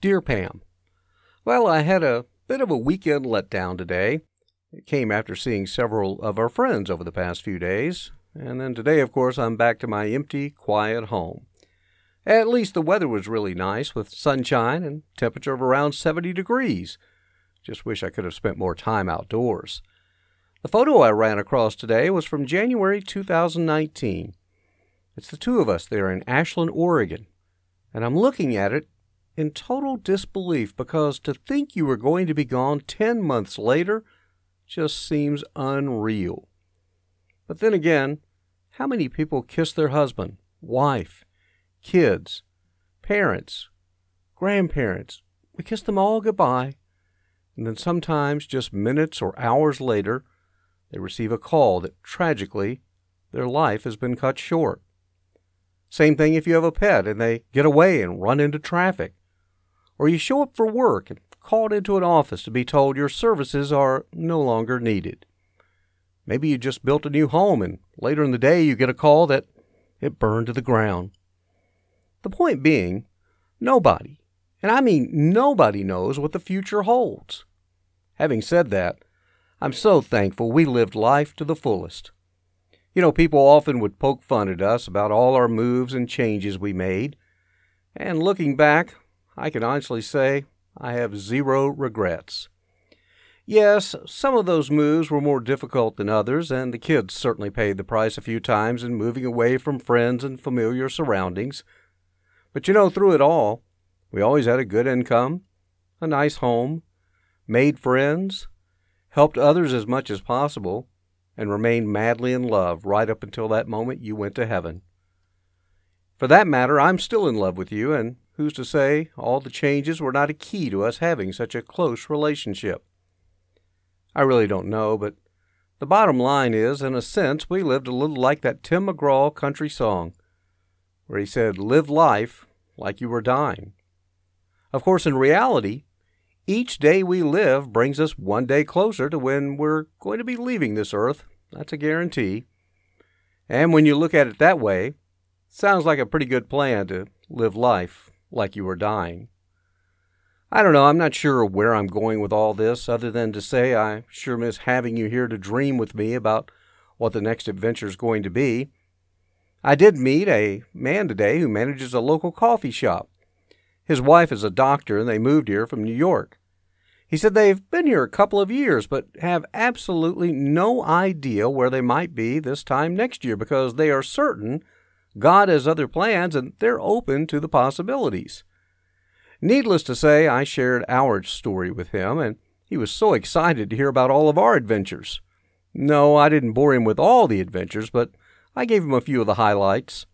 Dear Pam, Well, I had a bit of a weekend letdown today. It came after seeing several of our friends over the past few days, and then today, of course, I'm back to my empty, quiet home. At least the weather was really nice with sunshine and temperature of around 70 degrees. Just wish I could have spent more time outdoors. The photo I ran across today was from January 2019. It's the two of us there in Ashland, Oregon, and I'm looking at it in total disbelief because to think you were going to be gone 10 months later just seems unreal. But then again, how many people kiss their husband, wife, kids, parents, grandparents? We kiss them all goodbye, and then sometimes just minutes or hours later, they receive a call that tragically their life has been cut short. Same thing if you have a pet and they get away and run into traffic or you show up for work and called into an office to be told your services are no longer needed. Maybe you just built a new home and later in the day you get a call that it burned to the ground. The point being, nobody, and I mean nobody knows what the future holds. Having said that, I'm so thankful we lived life to the fullest. You know, people often would poke fun at us about all our moves and changes we made, and looking back, I can honestly say I have zero regrets. Yes, some of those moves were more difficult than others, and the kids certainly paid the price a few times in moving away from friends and familiar surroundings. But you know, through it all, we always had a good income, a nice home, made friends, helped others as much as possible, and remained madly in love right up until that moment you went to heaven. For that matter, I'm still in love with you, and Who's to say all the changes were not a key to us having such a close relationship? I really don't know, but the bottom line is, in a sense, we lived a little like that Tim McGraw country song, where he said, Live life like you were dying. Of course, in reality, each day we live brings us one day closer to when we're going to be leaving this earth. That's a guarantee. And when you look at it that way, sounds like a pretty good plan to live life like you were dying. I don't know, I'm not sure where I'm going with all this, other than to say I sure miss having you here to dream with me about what the next adventure is going to be. I did meet a man today who manages a local coffee shop. His wife is a doctor and they moved here from New York. He said they've been here a couple of years, but have absolutely no idea where they might be this time next year because they are certain God has other plans and they're open to the possibilities. Needless to say, I shared our story with him, and he was so excited to hear about all of our adventures. No, I didn't bore him with all the adventures, but I gave him a few of the highlights.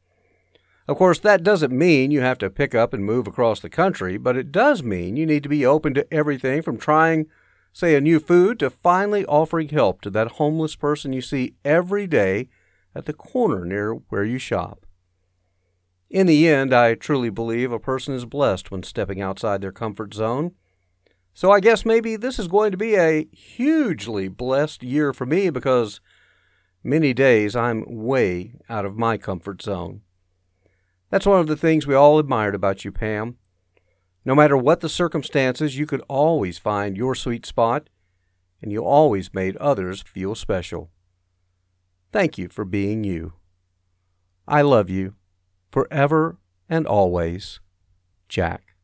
Of course, that doesn't mean you have to pick up and move across the country, but it does mean you need to be open to everything from trying, say, a new food to finally offering help to that homeless person you see every day at the corner near where you shop. In the end, I truly believe a person is blessed when stepping outside their comfort zone. So I guess maybe this is going to be a hugely blessed year for me because many days I'm way out of my comfort zone. That's one of the things we all admired about you, Pam. No matter what the circumstances, you could always find your sweet spot, and you always made others feel special. Thank you for being you. I love you Forever and always, Jack.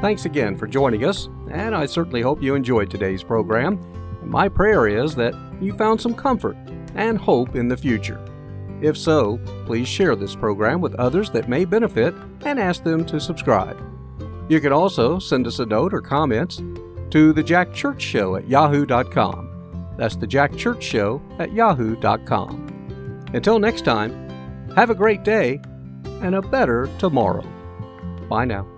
Thanks again for joining us, and I certainly hope you enjoyed today's program. And my prayer is that you found some comfort and hope in the future. If so, please share this program with others that may benefit and ask them to subscribe. You can also send us a note or comments to the Jack Church Show at yahoo.com. That's the Jack Church Show at yahoo.com. Until next time, have a great day and a better tomorrow. Bye now.